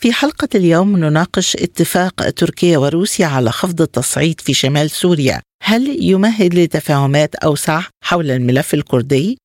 في حلقة اليوم نناقش اتفاق تركيا وروسيا على خفض التصعيد في شمال سوريا هل يمهد لتفاهمات أوسع حول الملف الكردي؟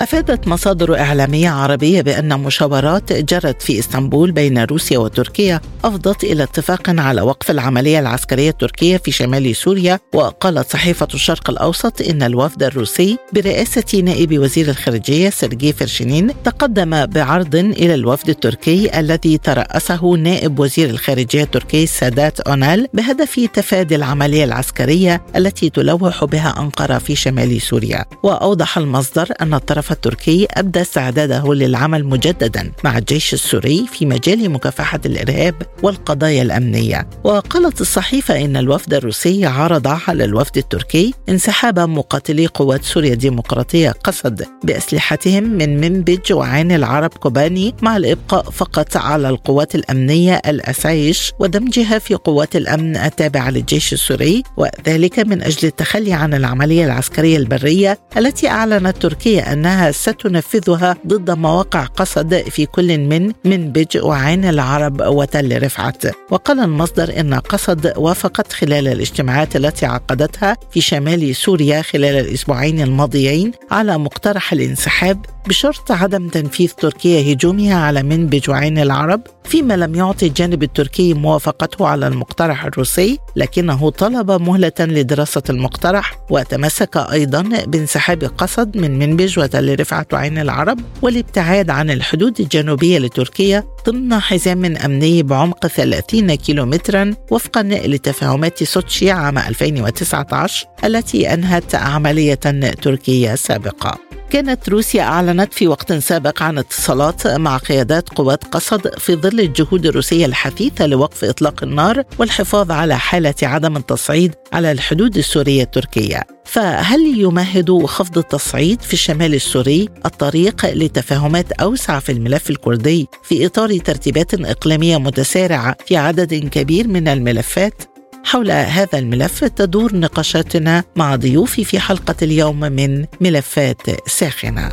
أفادت مصادر إعلامية عربية بأن مشاورات جرت في إسطنبول بين روسيا وتركيا أفضت إلى اتفاق على وقف العملية العسكرية التركية في شمال سوريا وقالت صحيفة الشرق الأوسط إن الوفد الروسي برئاسة نائب وزير الخارجية سيرجي فرشينين تقدم بعرض إلى الوفد التركي الذي ترأسه نائب وزير الخارجية التركي سادات أونال بهدف تفادي العملية العسكرية التي تلوح بها أنقرة في شمال سوريا. وأوضح المصدر أن الطرف الطرف التركي أبدى استعداده للعمل مجددا مع الجيش السوري في مجال مكافحة الإرهاب والقضايا الأمنية. وقالت الصحيفة إن الوفد الروسي عرض على الوفد التركي انسحاب مقاتلي قوات سوريا الديمقراطية قصد بأسلحتهم من منبج وعين العرب كوباني مع الإبقاء فقط على القوات الأمنية الأسايش ودمجها في قوات الأمن التابعة للجيش السوري وذلك من أجل التخلي عن العملية العسكرية البرية التي أعلنت تركيا أنها أنها ستنفذها ضد مواقع قصد في كل من منبج وعين العرب وتل رفعت. وقال المصدر أن قصد وافقت خلال الاجتماعات التي عقدتها في شمال سوريا خلال الأسبوعين الماضيين على مقترح الانسحاب بشرط عدم تنفيذ تركيا هجومها على منبج وعين العرب فيما لم يعطي الجانب التركي موافقته على المقترح الروسي لكنه طلب مهلة لدراسة المقترح وتمسك أيضا بانسحاب قصد من منبج وتل رفعت وعين العرب والابتعاد عن الحدود الجنوبية لتركيا ضمن حزام أمني بعمق 30 كيلومترا وفقا لتفاهمات سوتشي عام 2019 التي أنهت عملية تركية سابقة. كانت روسيا أعلنت في وقت سابق عن اتصالات مع قيادات قوات قصد في ظل الجهود الروسية الحثيثة لوقف إطلاق النار والحفاظ على حالة عدم التصعيد على الحدود السورية التركية فهل يمهد خفض التصعيد في الشمال السوري الطريق لتفاهمات أوسع في الملف الكردي في إطار ترتيبات إقليمية متسارعة في عدد كبير من الملفات؟ حول هذا الملف تدور نقاشاتنا مع ضيوفي في حلقة اليوم من ملفات ساخنة.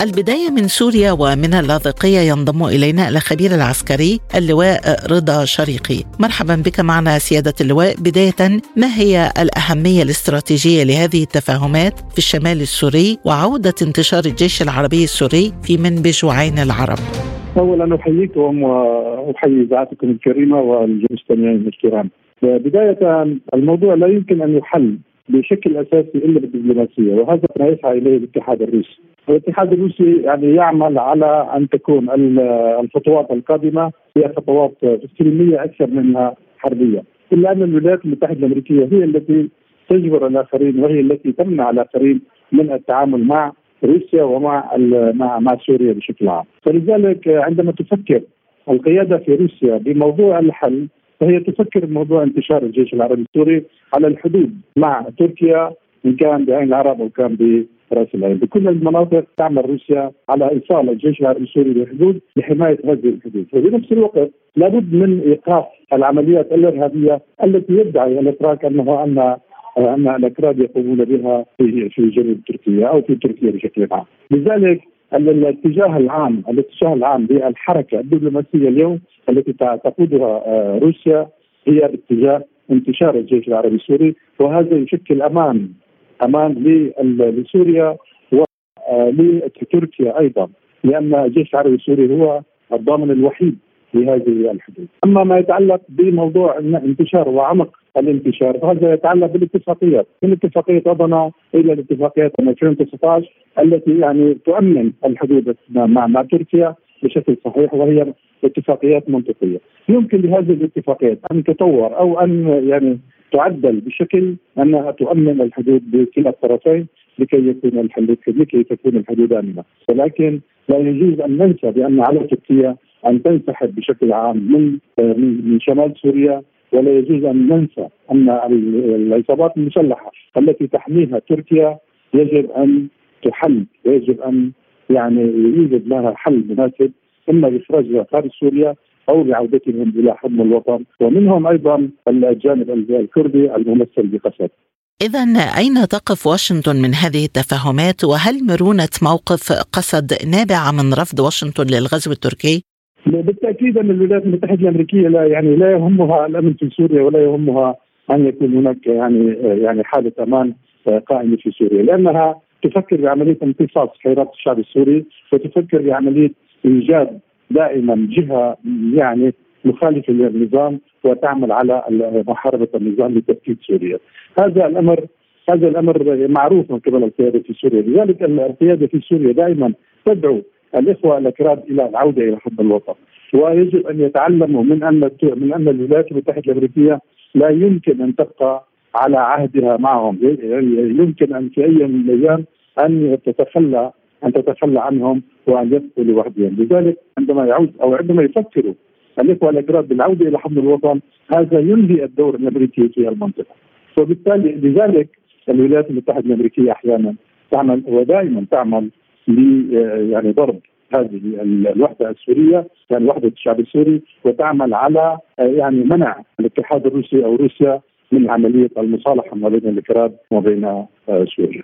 البداية من سوريا ومن اللاذقية ينضم إلينا الخبير العسكري اللواء رضا شريقي. مرحبا بك معنا سيادة اللواء. بداية ما هي الأهمية الاستراتيجية لهذه التفاهمات في الشمال السوري وعودة انتشار الجيش العربي السوري في منبج وعين العرب؟ اولا أحييكم وأحيي إذاعتكم الكريمة والمستمعين الكرام. بداية الموضوع لا يمكن أن يحل بشكل أساسي إلا بالدبلوماسية وهذا ما يسعى إليه الاتحاد الروسي. الاتحاد الروسي يعني يعمل على أن تكون الخطوات القادمة هي خطوات سلميه أكثر منها حربية. إلا أن الولايات المتحدة الأمريكية هي التي تجبر الآخرين وهي التي تمنع الآخرين من التعامل مع روسيا ومع مع مع سوريا بشكل عام، فلذلك عندما تفكر القيادة في روسيا بموضوع الحل فهي تفكر بموضوع انتشار الجيش العربي السوري على الحدود مع تركيا إن كان بعين العرب أو كان برأس العين، بكل المناطق تعمل روسيا على إيصال الجيش العربي السوري للحدود لحماية هذه الحدود، وبنفس الوقت لابد من إيقاف العمليات الإرهابية التي يدعي الاتراك أنه أن أن الأكراد يقومون بها في في جنوب تركيا أو في تركيا بشكل عام، لذلك الاتجاه العام الاتجاه العام للحركة الدبلوماسية اليوم التي تقودها آه، روسيا هي باتجاه انتشار الجيش العربي السوري وهذا يشكل أمان أمان لسوريا ولتركيا أيضا لأن الجيش العربي السوري هو الضامن الوحيد لهذه الحدود. أما ما يتعلق بموضوع انتشار وعمق الانتشار. فهذا يتعلق بالاتفاقيات، من اتفاقيه ادنا إلى الاتفاقيات 2019 التي يعني تؤمن الحدود مع مع تركيا بشكل صحيح وهي اتفاقيات منطقية. يمكن لهذه الاتفاقيات أن تطور أو أن يعني تعدل بشكل أنها تؤمن الحدود بكلا الطرفين لكي يكون الحل لكي تكون الحدود آمنة، ولكن لا يجوز أن ننسى بأن على تركيا أن تنسحب بشكل عام من من شمال سوريا ولا يجوز أن ننسى أن العصابات المسلحة التي تحميها تركيا يجب أن تحل ويجب أن يعني يوجد لها حل مناسب إما باخراجها خارج سوريا أو بعودتهم إلى حضن الوطن ومنهم أيضا الجانب الكردي الممثل بقسد. إذا أين تقف واشنطن من هذه التفاهمات وهل مرونة موقف قسد نابعة من رفض واشنطن للغزو التركي؟ بالتأكيد أن الولايات المتحدة الأمريكية لا يعني لا يهمها الأمن في سوريا ولا يهمها أن يكون هناك يعني يعني حالة أمان قائمة في سوريا لأنها تفكر بعملية امتصاص خيرات الشعب السوري وتفكر بعملية إيجاد دائما جهة يعني مخالفة للنظام وتعمل على محاربة النظام لتفكيك سوريا. هذا الأمر هذا الأمر معروف من قبل القيادة في سوريا، لذلك القيادة في سوريا دائما تدعو الإخوة الأكراد إلى العودة إلى حب الوطن، ويجب أن يتعلموا من أن من أن الولايات المتحدة الأمريكية لا يمكن أن تبقى على عهدها معهم، يمكن أن في أي من الأيام أن تتخلى أن تتخلى عنهم وأن يبقوا لوحدهم، لذلك عندما يعود أو عندما يفكروا الإخوة الأكراد بالعودة إلى حضن الوطن هذا ينهي الدور الأمريكي في المنطقة. وبالتالي لذلك الولايات المتحدة الأمريكية أحيانا تعمل ودائما تعمل يعني ضرب هذه الوحدة السورية يعني وحدة الشعب السوري وتعمل على يعني منع الاتحاد الروسي أو روسيا من عملية المصالحة ما بين الاكراد وبين سوريا.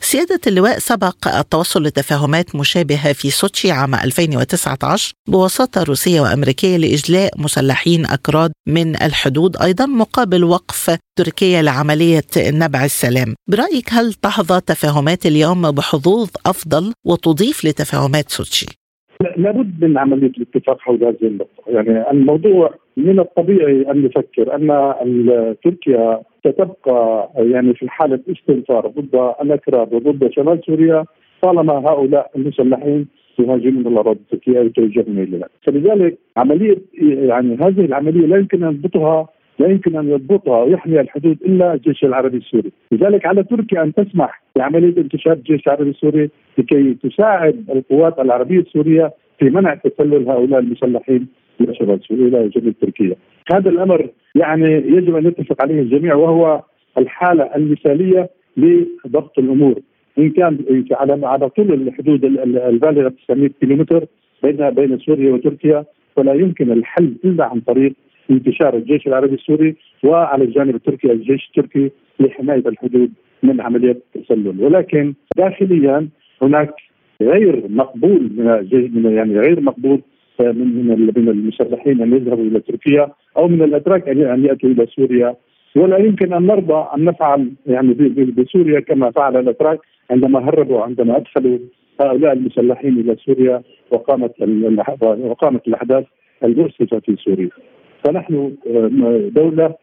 سيادة اللواء سبق التوصل لتفاهمات مشابهة في سوتشي عام 2019 بوساطة روسية وأمريكية لإجلاء مسلحين أكراد من الحدود أيضا مقابل وقف تركيا لعملية نبع السلام برأيك هل تحظى تفاهمات اليوم بحظوظ أفضل وتضيف لتفاهمات سوتشي؟ لابد من عملية الاتفاق حول هذه النقطة، يعني الموضوع من الطبيعي أن نفكر أن تركيا ستبقى يعني في حالة استنفار ضد الأكراد وضد شمال سوريا طالما هؤلاء المسلحين يهاجمون الاراضي التركيه ويتوجهون إليها، فلذلك عمليه يعني هذه العملية لا يمكن أن نضبطها لا يمكن أن يضبطها ويحمي الحدود إلا الجيش العربي السوري، لذلك على تركيا أن تسمح بعملية انتشار الجيش العربي السوري لكي تساعد القوات العربية السورية في منع تسلل هؤلاء المسلحين إلى شمال سوريا إلى جنوب تركيا. هذا الأمر يعني يجب أن يتفق عليه الجميع وهو الحالة المثالية لضبط الأمور إن كان على على طول الحدود البالغة 900 كيلومتر بين بين سوريا وتركيا ولا يمكن الحل إلا عن طريق انتشار الجيش العربي السوري وعلى الجانب التركي الجيش التركي لحماية الحدود من عمليات التسلل ولكن داخليا هناك غير مقبول من يعني غير مقبول من من المسلحين أن يذهبوا إلى تركيا أو من الأتراك أن يأتوا إلى سوريا ولا يمكن أن نرضى أن نفعل يعني بسوريا كما فعل الأتراك عندما هربوا عندما أدخلوا هؤلاء المسلحين إلى سوريا وقامت وقامت الأحداث المؤسفه في سوريا. فنحن دولة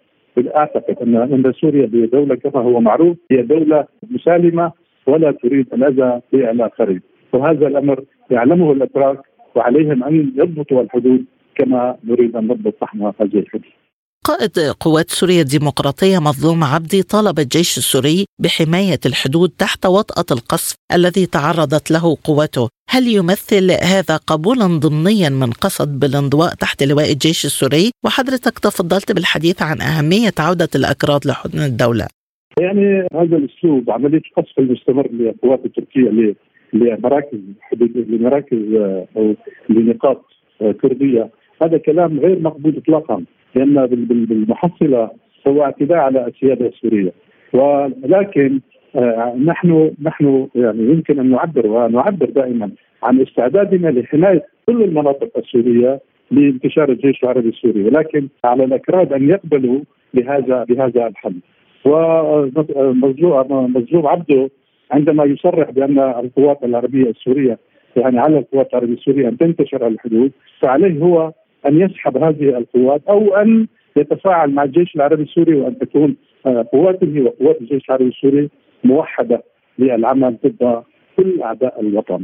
أعتقد أن أن سوريا هي دولة كما هو معروف هي دولة مسالمة ولا تريد الاذى بالاخرين وهذا الأمر يعلمه الأتراك وعليهم أن يضبطوا الحدود كما نريد أن نضبط نحن هذه الحدود. قائد قوات سوريا الديمقراطية مظلوم عبدي طالب الجيش السوري بحماية الحدود تحت وطأة القصف الذي تعرضت له قواته. هل يمثل هذا قبولا ضمنيا من قصد بالانضواء تحت لواء الجيش السوري؟ وحضرتك تفضلت بالحديث عن أهمية عودة الأكراد لحضن الدولة. يعني هذا الأسلوب عملية القصف المستمر للقوات التركيه لمراكز حدود لمراكز أو لنقاط كردية هذا كلام غير مقبول اطلاقا لأن بالمحصلة هو اعتداء على السيادة السورية. ولكن آه نحن نحن يعني يمكن أن نعبر ونعبر دائما عن استعدادنا لحماية كل المناطق السورية لانتشار الجيش العربي السوري. ولكن على الأكراد أن يقبلوا بهذا بهذا الحل. ومظلوم عبده عندما يصرح بأن القوات العربية السورية يعني على القوات العربية السورية أن تنتشر الحدود فعليه هو أن يسحب هذه القوات أو أن يتفاعل مع الجيش العربي السوري وأن تكون قواته وقوات الجيش العربي السوري موحدة للعمل ضد كل أعداء الوطن.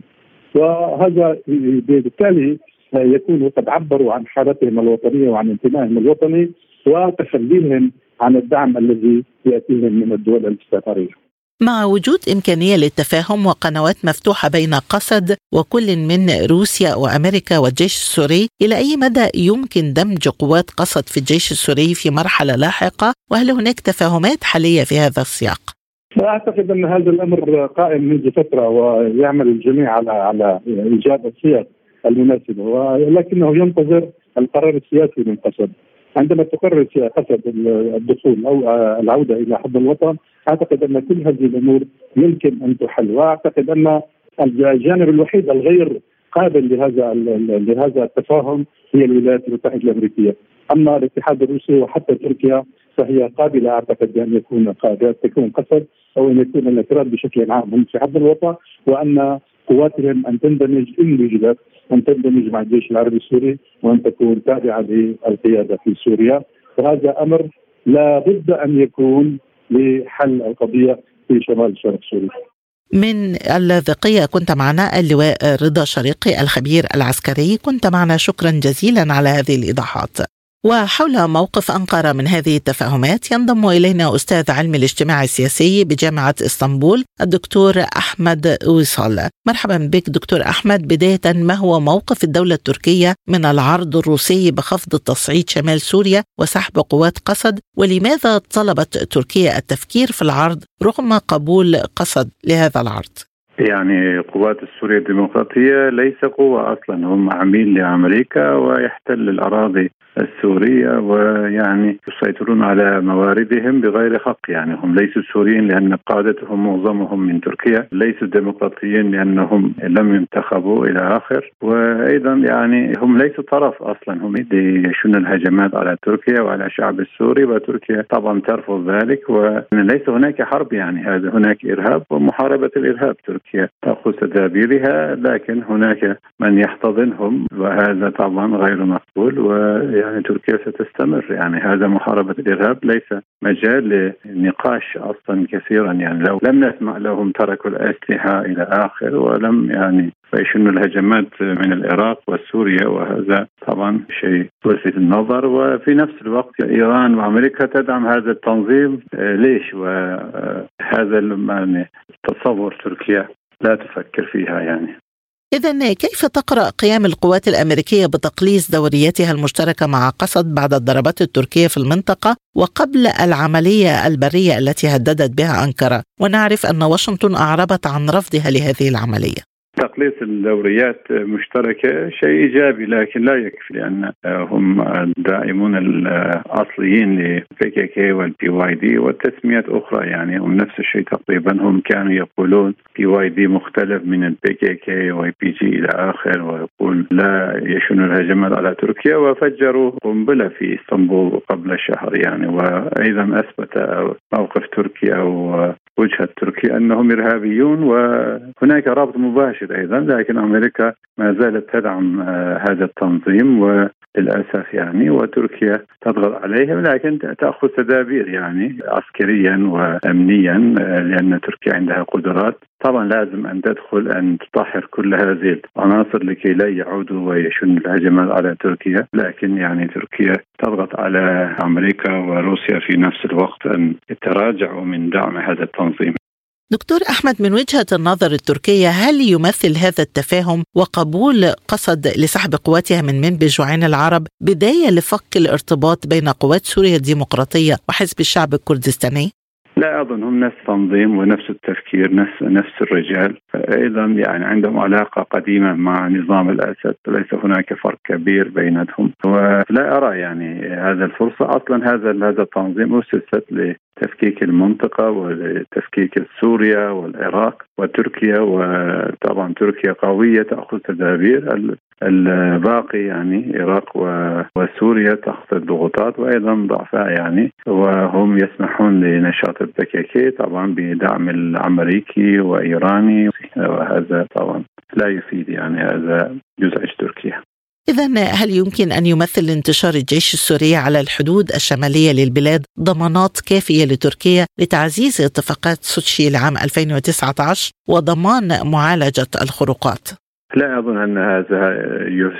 وهذا بالتالي يكونوا قد عبروا عن حالتهم الوطنية وعن انتمائهم الوطني وتخليهم عن الدعم الذي يأتيهم من الدول الاستعماريه. مع وجود إمكانية للتفاهم وقنوات مفتوحة بين قسد وكل من روسيا وأمريكا والجيش السوري إلى أي مدى يمكن دمج قوات قسد في الجيش السوري في مرحلة لاحقة وهل هناك تفاهمات حالية في هذا السياق؟ أعتقد أن هذا الأمر قائم منذ فترة ويعمل الجميع على على إيجاد السياسة المناسبة ولكنه ينتظر القرار السياسي من قسد عندما تقرر قسد الدخول أو العودة إلى حب الوطن أعتقد أن كل هذه الأمور يمكن أن تحل وأعتقد أن الجانب الوحيد الغير قابل لهذا لهذا التفاهم هي الولايات المتحدة الأمريكية. أما الاتحاد الروسي وحتى تركيا فهي قابلة أعتقد بأن يكون قادة تكون قسد أو أن يكون الاعتراض بشكل عام هم في حد الوطن وأن قواتهم أن تندمج ان وجدت أن تندمج مع الجيش العربي السوري وأن تكون تابعة للقيادة في سوريا. وهذا أمر لا بد أن يكون لحل القضية في شمال الشرق سوريا. من اللاذقية كنت معنا اللواء رضا شريقي الخبير العسكري. كنت معنا شكرا جزيلا على هذه الإيضاحات. وحول موقف أنقرة من هذه التفاهمات ينضم إلينا أستاذ علم الاجتماع السياسي بجامعة إسطنبول الدكتور أحمد وصال مرحبا بك دكتور أحمد. بداية ما هو موقف الدولة التركية من العرض الروسي بخفض التصعيد شمال سوريا وسحب قوات قسد ولماذا طلبت تركيا التفكير في العرض رغم قبول قسد لهذا العرض؟ يعني قوات السورية الديمقراطية ليس قوة أصلا هم عميل لأمريكا ويحتل الأراضي السورية ويعني يسيطرون على مواردهم بغير حق. يعني هم ليسوا سوريين لأن قادتهم معظمهم من تركيا ليسوا ديمقراطيين لأنهم لم ينتخبوا إلى آخر. وأيضا يعني هم ليسوا طرف أصلا. هم يشن الهجمات على تركيا وعلى الشعب السوري وتركيا طبعا ترفض ذلك. وليس هناك حرب يعني هذا هناك إرهاب ومحاربة الإرهاب. تركيا تأخذ تدابيرها لكن هناك من يحتضنهم وهذا طبعا غير مقبول. ويعني يعني تركيا ستستمر. يعني هذا محاربة الإرهاب ليس مجال لنقاش أصلا كثيرا. يعني لو لم نسمع لهم تركوا الأسلحة إلى آخر ولم يعني فيشن الهجمات من العراق وسوريا وهذا طبعا شيء يلفت النظر. وفي نفس الوقت إيران وأمريكا تدعم هذا التنظيم. ليش؟ وهذا يعني تصور تركيا لا تفكر فيها يعني. إذا كيف تقرأ قيام القوات الأمريكية بتقليص دوريتها المشتركة مع قسد بعد الضربات التركية في المنطقة وقبل العملية البرية التي هددت بها أنقرة؟ ونعرف أن واشنطن أعربت عن رفضها لهذه العملية. تقليص الدوريات مشتركة شيء إيجابي لكن لا يكفي لأن هم الدائمون الأصليين للبي كي كي والبي واي دي والتسميات أخرى يعني هم نفس الشيء تقريبا. هم كانوا يقولون بي واي دي مختلف من البي كي كي واي بي جي إلى آخر ويقول لا يشن الهجمات على تركيا وفجروا قنبلة في إسطنبول قبل شهر يعني. وأيضا أثبت موقف تركيا أو وجهة تركيا أنهم إرهابيون وهناك رابط مباشر أيضا لكن أمريكا ما زالت تدعم آه، هذا التنظيم وللأسف يعني وتركيا تضغط عليهم لكن تأخذ تدابير يعني عسكريا وأمنيا آه، لأن تركيا عندها قدرات. طبعا لازم أن تدخل أن تطهر كل هذه العناصر لكي لا يعودوا ويشن الهجمات على تركيا. لكن يعني تركيا تضغط على أمريكا وروسيا في نفس الوقت أن يتراجعوا من دعم هذا التنظيم. دكتور أحمد من وجهة النظر التركية هل يمثل هذا التفاهم وقبول قصد لسحب قواتها من منبج وعين العرب بداية لفك الارتباط بين قوات سوريا الديمقراطية وحزب الشعب الكردستاني؟ لا اظن هم نفس التنظيم ونفس التفكير نفس نفس الرجال. أيضا يعني عندهم علاقة قديمة مع نظام الأسد ليس هناك فرق كبير بينهم. ولا أرى يعني هذا الفرصة. أصلا هذا هذا التنظيم أسست تفكيك المنطقة وتفكيك سوريا والعراق وتركيا وطبعا تركيا قوية تأخذ تدابير. الباقي يعني العراق وسوريا تحت الضغوطات وأيضا ضعفاء يعني وهم يسمحون لنشاط البكيكي طبعا بدعم الأمريكي وإيراني وهذا طبعا لا يفيد يعني هذا يزعج تركيا إذا هل يمكن أن يمثل انتشار الجيش السوري على الحدود الشمالية للبلاد ضمانات كافية لتركيا لتعزيز اتفاقات سوتشي لعام 2019 وضمان معالجة الخروقات؟ لا أظن أن هذا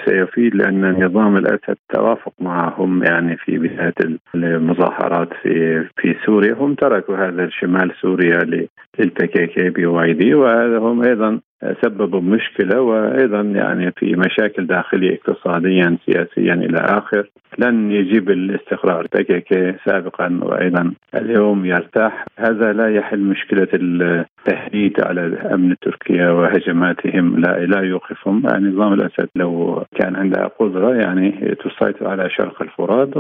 سيفيد لأن نظام الاسد توافق معهم يعني في بدايه المظاهرات في في سوريا هم تركوا هذا شمال سوريا للبي كي كي بي واي دي وهذا هم أيضا سببوا مشكلة وأيضا يعني في مشاكل داخلية اقتصاديا سياسيا إلى آخر. لن يجيب الاستقرار كي سابقا وأيضا اليوم يرتاح. هذا لا يحل مشكلة التهديد على أمن تركيا وهجماتهم. لا لا يوقفهم. نظام الأسد لو كان عندها قدرة يعني تسيطر على شرق الفرات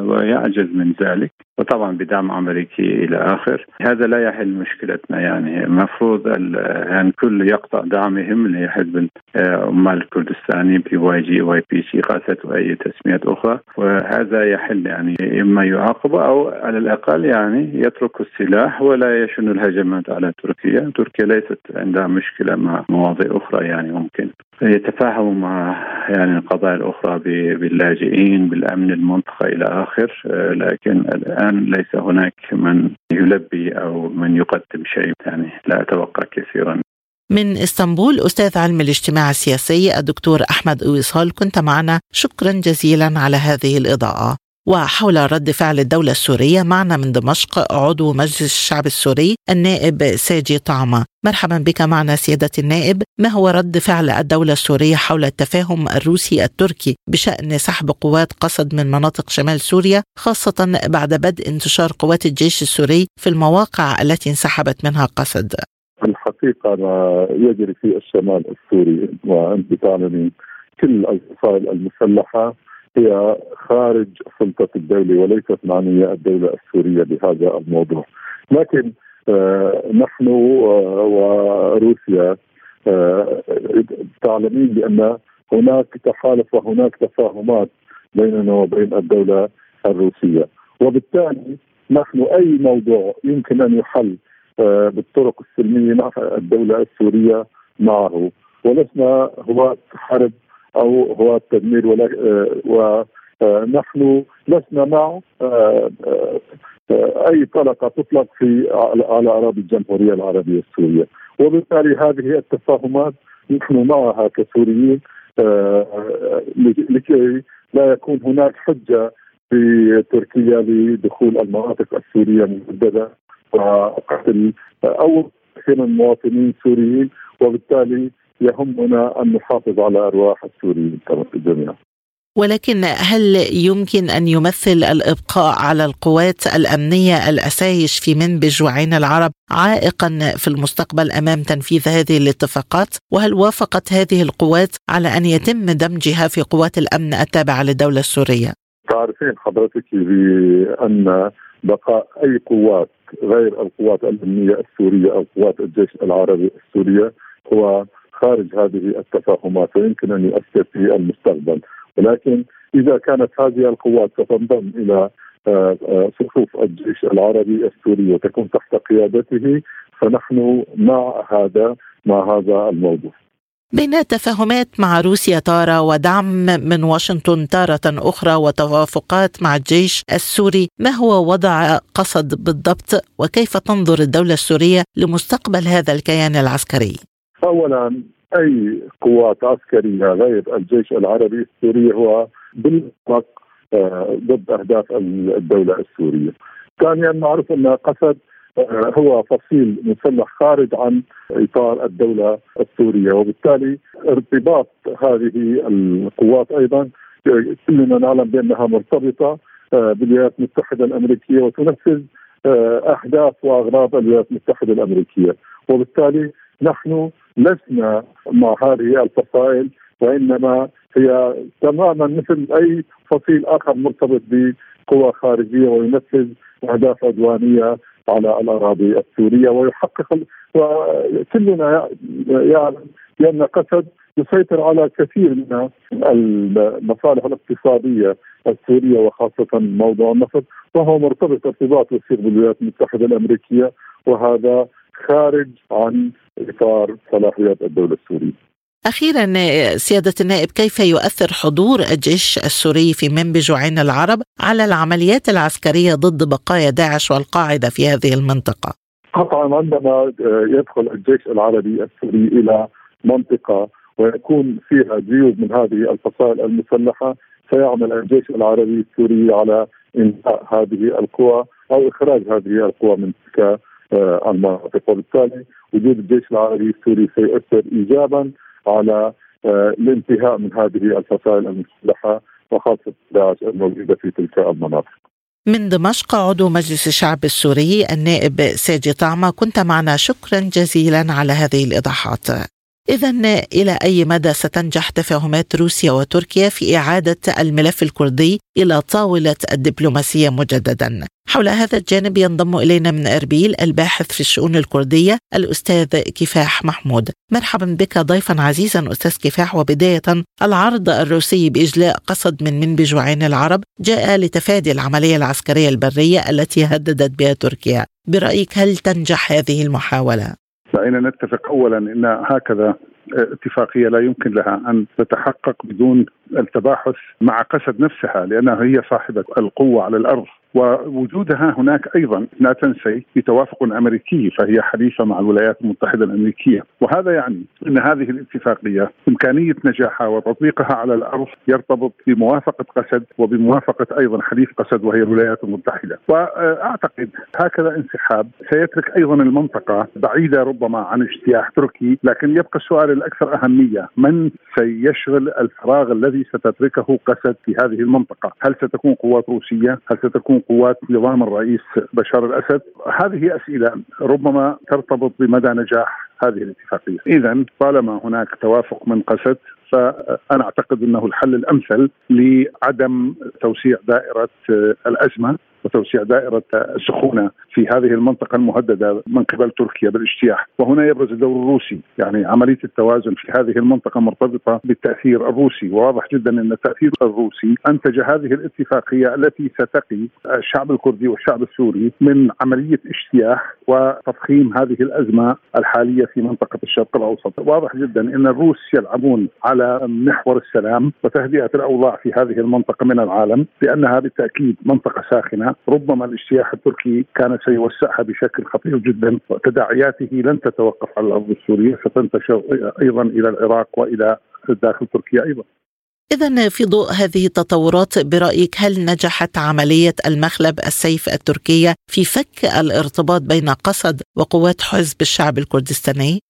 ويعجز من ذلك وطبعا بدعم أمريكي إلى آخر. هذا لا يحل مشكلتنا يعني. المفروض يعني كل يقطع دعمهم لحزب العمال الكردستاني بي واي جي واي بي سي قسد وأي تسميات أخرى. وهذا يحل يعني إما يعاقب أو على الأقل يعني يترك السلاح ولا يشن الهجمات على تركيا، تركيا ليست عندها مشكلة مع مواضيع أخرى يعني ممكن. يتفاهموا مع يعني القضايا الأخرى باللاجئين بالأمن المنطقة إلى آخر لكن الآن ليس هناك من يلبي أو من يقدم شيء يعني لا أتوقع كثيرا. من إسطنبول أستاذ علم الاجتماع السياسي الدكتور أحمد اويصال كنت معنا. شكرا جزيلا على هذه الإضاءة. وحول رد فعل الدولة السورية معنا من دمشق عضو مجلس الشعب السوري النائب ساجي طعمة. مرحبا بك معنا سيادة النائب. ما هو رد فعل الدولة السورية حول التفاهم الروسي التركي بشأن سحب قوات قصد من مناطق شمال سوريا خاصة بعد بدء انتشار قوات الجيش السوري في المواقع التي انسحبت منها قصد؟ الحقيقة ما يجري في الشمال السوري وأنت تعلمي كل الفصائل المسلحة هي خارج سلطة الدولة وليست معنية الدولة السورية بهذا الموضوع. لكن آه نحن آه وروسيا آه تعلمين بأن هناك تحالف وهناك تفاهمات بيننا وبين الدولة الروسية. وبالتالي نحن أي موضوع يمكن أن يحل بالطرق السلمية مع الدولة السورية معه. ولسنا هواة حرب أو هو التدمير ولا ونحن لسنا مع أي طلقة تطلق في على أراضي الجمهورية العربية السورية. وبالتالي هذه التفاهمات نحن معها كسوريين لكي لا يكون هناك حجة في تركيا لدخول المناطق السورية المجدده وقتل أو من المواطنين السوريين وبالتالي يهمنا أن نحافظ على أرواح السوريين جميعا. ولكن هل يمكن أن يمثل الإبقاء على القوات الأمنية الأسايش في منبج وعين العرب عائقا في المستقبل أمام تنفيذ هذه الاتفاقات؟ وهل وافقت هذه القوات على أن يتم دمجها في قوات الأمن التابعة للدولة السورية؟ تعرفين حضرتك بأن بقاء أي قوات غير القوات الأمنية السورية أو قوات الجيش العربي السورية هو خارج هذه التفاهمات ويمكن ان يؤثر في المستقبل. ولكن إذا كانت هذه القوات ستنضم إلى آه، آه، صفوف الجيش العربي السوري وتكون تحت قيادته فنحن مع هذا مع هذا الموضوع. بين التفاهمات مع روسيا تارة ودعم من واشنطن تارة أخرى وتوافقات مع الجيش السوري ما هو وضع قصد بالضبط وكيف تنظر الدولة السورية لمستقبل هذا الكيان العسكري؟ اولا أي قوات عسكرية غير الجيش العربي السوري هو بالمطلق آه، ضد أهداف الدولة السورية. ثانيا معروف أن قسد هو فصيل مسلح خارج عن إطار الدولة السورية وبالتالي ارتباط هذه القوات أيضا كلنا نعلم بأنها مرتبطة آه، بالولايات المتحدة الأمريكية وتنفذ أهداف وأغراض الولايات المتحدة الأمريكية. وبالتالي نحن لسنا مع هذه الفصائل وإنما هي تماما مثل أي فصيل آخر مرتبط بقوى خارجية وينفذ أهداف عدوانية على الأراضي السورية ويحقق وكلنا يعلم بأن قسد يسيطر على كثير من المصالح الاقتصادية السورية وخاصة موضوع النفط وهو مرتبط ارتباط وثيق بالولايات المتحدة الأمريكية وهذا خارج عن إطار صلاحيات الدولة السورية. أخيرا سيادة النائب كيف يؤثر حضور الجيش السوري في منبج وعين العرب على العمليات العسكرية ضد بقايا داعش والقاعدة في هذه المنطقة؟ قطعا عندما يدخل الجيش العربي السوري إلى منطقة ويكون فيها جيوب من هذه الفصائل المسلحة سيعمل الجيش العربي السوري على إنهاء هذه القوى أو إخراج هذه القوى من تلك آه، المناطق وبالتالي وجود الجيش العربي السوري سيؤثر ايجابا على آه، الانتهاء من هذه الفصائل المسلحة وخاصة داعش الموجودة في تلك المناطق. من دمشق عضو مجلس الشعب السوري النائب ساجي طعمة كنت معنا شكرا جزيلا على هذه الإيضاحات إذا إلى أي مدى ستنجح تفاهمات روسيا وتركيا في إعادة الملف الكردي إلى طاولة الدبلوماسية مجددا؟ حول هذا الجانب ينضم إلينا من أربيل الباحث في الشؤون الكردية الأستاذ كفاح محمود مرحبا بك ضيفا عزيزا أستاذ كفاح وبداية العرض الروسي بإجلاء قصد من منبج وعين العرب جاء لتفادي العملية العسكرية البرية التي هددت بها تركيا برأيك هل تنجح هذه المحاولة؟ دعينا نتفق اولا إن هكذا اتفاقية لا يمكن لها أن تتحقق بدون التباحث مع قسد نفسها لأنها هي صاحبة القوة على الأرض. ووجودها هناك أيضا لا تنسي بتوافق أمريكي فهي حليفه مع الولايات المتحدة الأمريكية. وهذا يعني إن هذه الاتفاقية إمكانية نجاحها وتطبيقها على الأرض يرتبط بموافقة قسد وبموافقة أيضا حليف قسد وهي الولايات المتحدة. وأعتقد هكذا انسحاب سيترك أيضا المنطقة بعيدة ربما عن اجتياح تركي لكن يبقى السؤال الأكثر أهمية من سيشغل الفراغ الذي ستتركه قسد في هذه المنطقة؟ هل ستكون قوات روسية؟ هل ستكون قوات نظام الرئيس بشار الأسد. هذه أسئلة ربما ترتبط بمدى نجاح هذه الاتفاقية، اذا طالما هناك توافق من قسد فأنا أعتقد إنه الحل الأمثل لعدم توسيع دائرة الأزمة. وتوسيع دائرة السخونة في هذه المنطقة المهددة من قبل تركيا بالاجتياح. وهنا يبرز الدور الروسي يعني عملية التوازن في هذه المنطقة مرتبطة بالتأثير الروسي. وواضح جدا أن التأثير الروسي أنتج هذه الاتفاقية التي ستقي الشعب الكردي والشعب السوري من عملية اجتياح وتضخيم هذه الأزمة الحالية في منطقة الشرق الأوسط. واضح جدا أن الروس يلعبون على محور السلام وتهدئة الأوضاع في هذه المنطقة من العالم لأنها بالتأكيد منطقة ساخنة ربما الاجتياح التركي كان سيوسعها بشكل خطير جدا وتداعياته لن تتوقف على الأرض السورية ستنتشر أيضا إلى العراق وإلى داخل تركيا أيضا. إذا في ضوء هذه التطورات برأيك هل نجحت عملية المخلب السيف التركية في فك الارتباط بين قسد وقوات حزب الشعب الكردستاني؟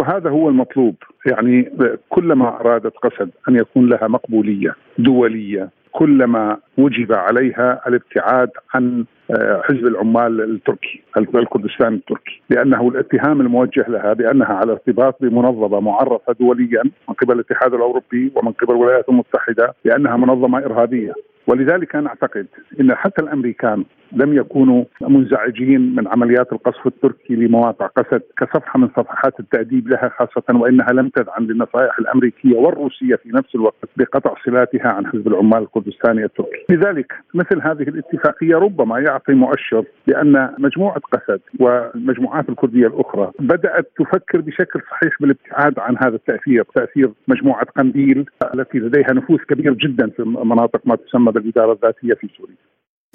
وهذا هو المطلوب يعني كلما أرادت قسد أن يكون لها مقبولية دولية كلما وجب عليها الابتعاد عن آه، حزب العمال التركي الكردستان التركي. لأنه الاتهام الموجه لها بأنها على ارتباط بمنظمة معرفة دوليا من قبل الاتحاد الأوروبي ومن قبل الولايات المتحدة بانها منظمة إرهابية. ولذلك أنا أعتقد إن حتى الأمريكان لم يكونوا منزعجين من عمليات القصف التركي لمواقع قسد كصفحة من صفحات التأديب لها خاصة وإنها لم تدعم للنصائح الأمريكية والروسية في نفس الوقت بقطع صلاتها عن حزب العمال الكردستاني التركي، لذلك مثل هذه الاتفاقية ربما يعطي مؤشر بأن مجموعة قسد والمجموعات الكردية الأخرى بدأت تفكر بشكل صحيح بالابتعاد عن هذا التأثير، تأثير مجموعة قنديل التي لديها نفوذ كبير جدا في مناطق ما تسمى بالاداره الذاتيه في سوريا.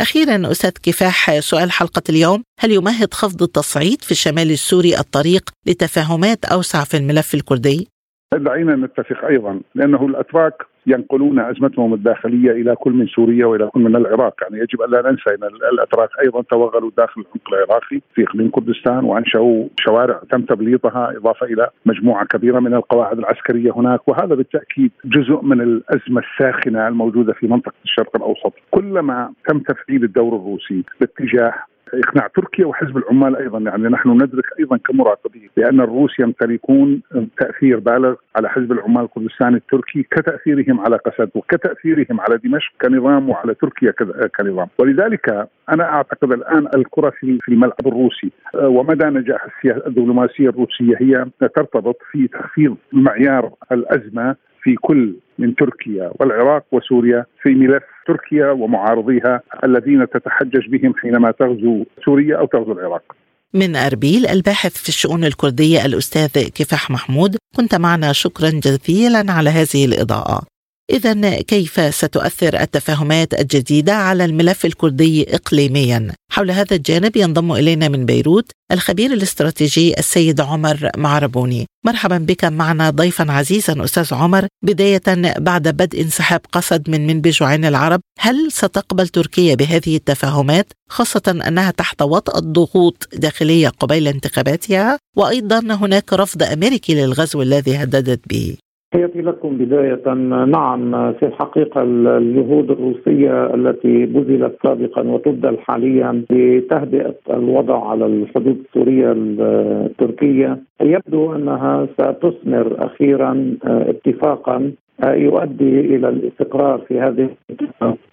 أخيرا أستاذ كفاح سؤال حلقة اليوم هل يمهد خفض التصعيد في الشمال السوري الطريق لتفاهمات أوسع في الملف الكردي؟ دعينا نتفق أيضا لأنه الأتراك ينقلون أزمتهم الداخلية إلى كل من سوريا وإلى كل من العراق، يعني يجب أن لا ننسى إن الأتراك أيضا توغلوا داخل العمق العراقي في إقليم كردستان وأنشأوا شوارع تم تبليطها إضافة إلى مجموعة كبيرة من القواعد العسكرية هناك وهذا بالتأكيد جزء من الأزمة الساخنة الموجودة في منطقة الشرق الأوسط، كلما تم تفعيل الدور الروسي باتجاه إقناع تركيا وحزب العمال أيضا. يعني نحن ندرك أيضا كمراقبين بأن الروس يمتلكون تأثير بالغ على حزب العمال الكردستاني التركي كتأثيرهم على قسد وكتأثيرهم على دمشق كنظام وعلى تركيا كنظام. ولذلك أنا أعتقد الآن الكرة في الملعب الروسي ومدى نجاح الدبلوماسية الروسية هي ترتبط في تخفيض معيار الأزمة في كل من تركيا والعراق وسوريا في ملف تركيا ومعارضيها الذين تتحجج بهم حينما تغزو سوريا أو تغزو العراق. من أربيل الباحث في الشؤون الكردية الأستاذ كفاح محمود كنت معنا شكرا جزيلا على هذه الإضاءة إذا كيف ستؤثر التفاهمات الجديدة على الملف الكردي إقليميا؟ حول هذا الجانب ينضم إلينا من بيروت الخبير الاستراتيجي السيد عمر معربوني. مرحبا بك معنا ضيفا عزيزا أستاذ عمر. بداية بعد بدء انسحاب قسد من منبج وعين العرب هل ستقبل تركيا بهذه التفاهمات خاصة أنها تحت وطأة ضغوط داخلية قبيل انتخاباتها؟ وأيضا هناك رفض أمريكي للغزو الذي هددت به. تحياتي لكم بداية. نعم في الحقيقة الجهود الروسية التي بذلت سابقا وتبذل حاليا لتهدئة الوضع على الحدود السورية التركية يبدو أنها ستثمر أخيرا اتفاقا يؤدي إلى الاستقرار في هذه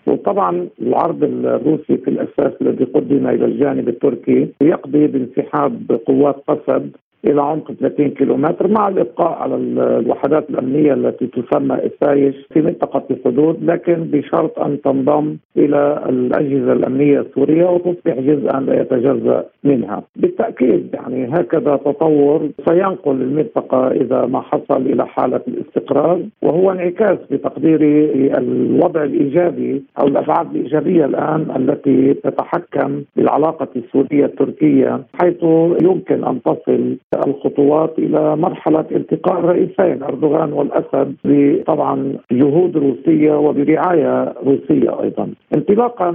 وطبعا العرض الروسي في الأساس الذي قدم إلى الجانب التركي يقضي بانسحاب قوات قسد إلى عمق 30 كيلومتر مع الإبقاء على الوحدات الأمنية التي تسمى إسايش في منطقة الحدود لكن بشرط أن تنضم إلى الأجهزة الأمنية السورية وتصبح جزءا لا يتجزأ منها. بالتأكيد يعني هكذا تطور سينقل المنطقة إذا ما حصل إلى حالة الاستقرار وهو انعكاس بتقديري الوضع الإيجابي أو الأبعاد الإيجابية الآن التي تتحكم بالعلاقة السورية التركية حيث يمكن أن تصل الخطوات إلى مرحلة التقاء الرئيسين أردوغان والأسد بطبعا جهود روسية وبرعاية روسية أيضا. انطلاقا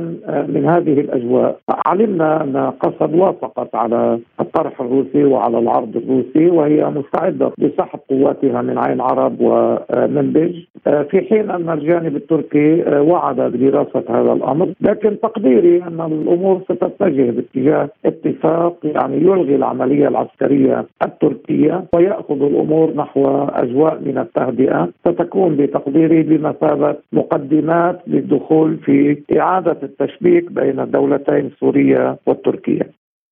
من هذه الأجواء علمنا أن قسد وافقت على الطرح الروسي وعلى العرض الروسي وهي مستعدة لسحب قواتها من عين عرب ومنبج في حين أن الجانب التركي وعد بدراسة هذا الأمر، لكن تقديري أن الأمور ستتجه باتجاه اتفاق يعني يلغي العملية العسكرية التركية ويأخذ الأمور نحو أجواء من التهدئة ستكون بتقديري بمثابة مقدمات للدخول في إعادة التشبيك بين الدولتين سوريا والتركية.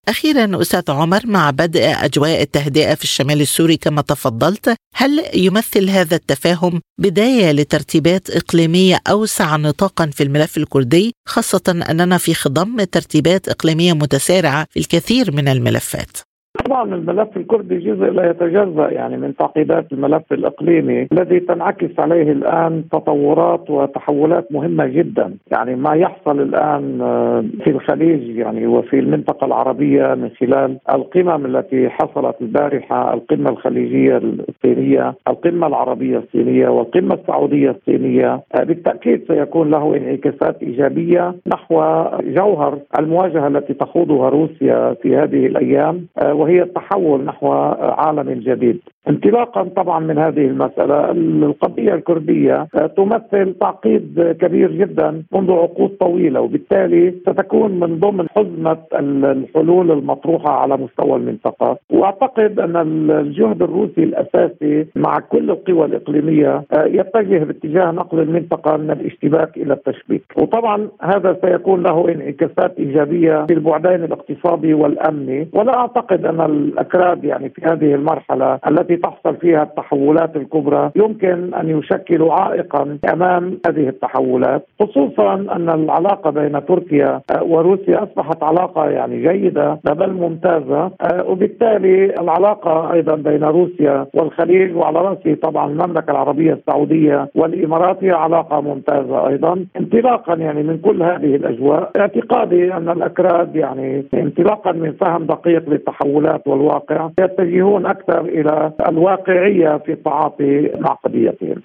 أخيرا أستاذ عمر مع بدء أجواء التهدئة في الشمال السوري كما تفضلت هل يمثل هذا التفاهم بداية لترتيبات إقليمية أوسع نطاقا في الملف الكردي خاصة أننا في خضم ترتيبات إقليمية متسارعة في الكثير من الملفات؟ طبعا الملف الكردي جزء لا يتجزأ يعني من تعقيدات الملف الإقليمي الذي تنعكس عليه الآن تطورات وتحولات مهمة جدا، يعني ما يحصل الآن آه، في الخليج يعني وفي المنطقة العربية من خلال القمم التي حصلت البارحة القمة الخليجية الصينية، القمة العربية الصينية والقمة السعودية الصينية، آه، بالتأكيد سيكون له انعكاسات إيجابية نحو جوهر المواجهة التي تخوضها روسيا في هذه الأيام. آه، وهي التحول نحو عالم جديد. انطلاقا طبعا من هذه المسألة القضية الكردية تمثل تعقيد كبير جدا منذ عقود طويلة وبالتالي ستكون من ضمن حزمة الحلول المطروحة على مستوى المنطقة. وأعتقد أن الجهد الروسي الأساسي مع كل القوى الإقليمية يتجه باتجاه نقل المنطقة من الاشتباك إلى التشبيك. وطبعا هذا سيكون له انعكاسات إيجابية في البعدين الاقتصادي والأمني. ولا أعتقد أن الأكراد يعني في هذه المرحلة التي تحصل فيها التحولات الكبرى يمكن أن يشكلوا عائقا أمام هذه التحولات خصوصا أن العلاقة بين تركيا وروسيا أصبحت علاقة يعني جيدة بل ممتازة وبالتالي العلاقة أيضا بين روسيا والخليج وعلى راسه طبعا المملكة العربية السعودية والإمارات هي علاقة ممتازة أيضا. انطلاقا يعني من كل هذه الأجواء اعتقادي أن الأكراد يعني انطلاقا من فهم دقيق للتحولات والواقع يتجهون أكثر إلى الواقعية في التعاطي مع قضيتهم.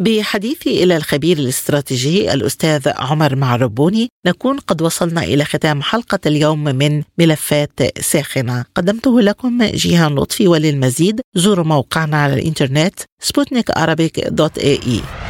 بحديثي إلى الخبير الاستراتيجي الأستاذ عمر معربوني نكون قد وصلنا إلى ختام حلقة اليوم من ملفات ساخنة. قدمته لكم جيهان لطفي وللمزيد. زوروا موقعنا على الإنترنت سبوتنيك دوت اي اي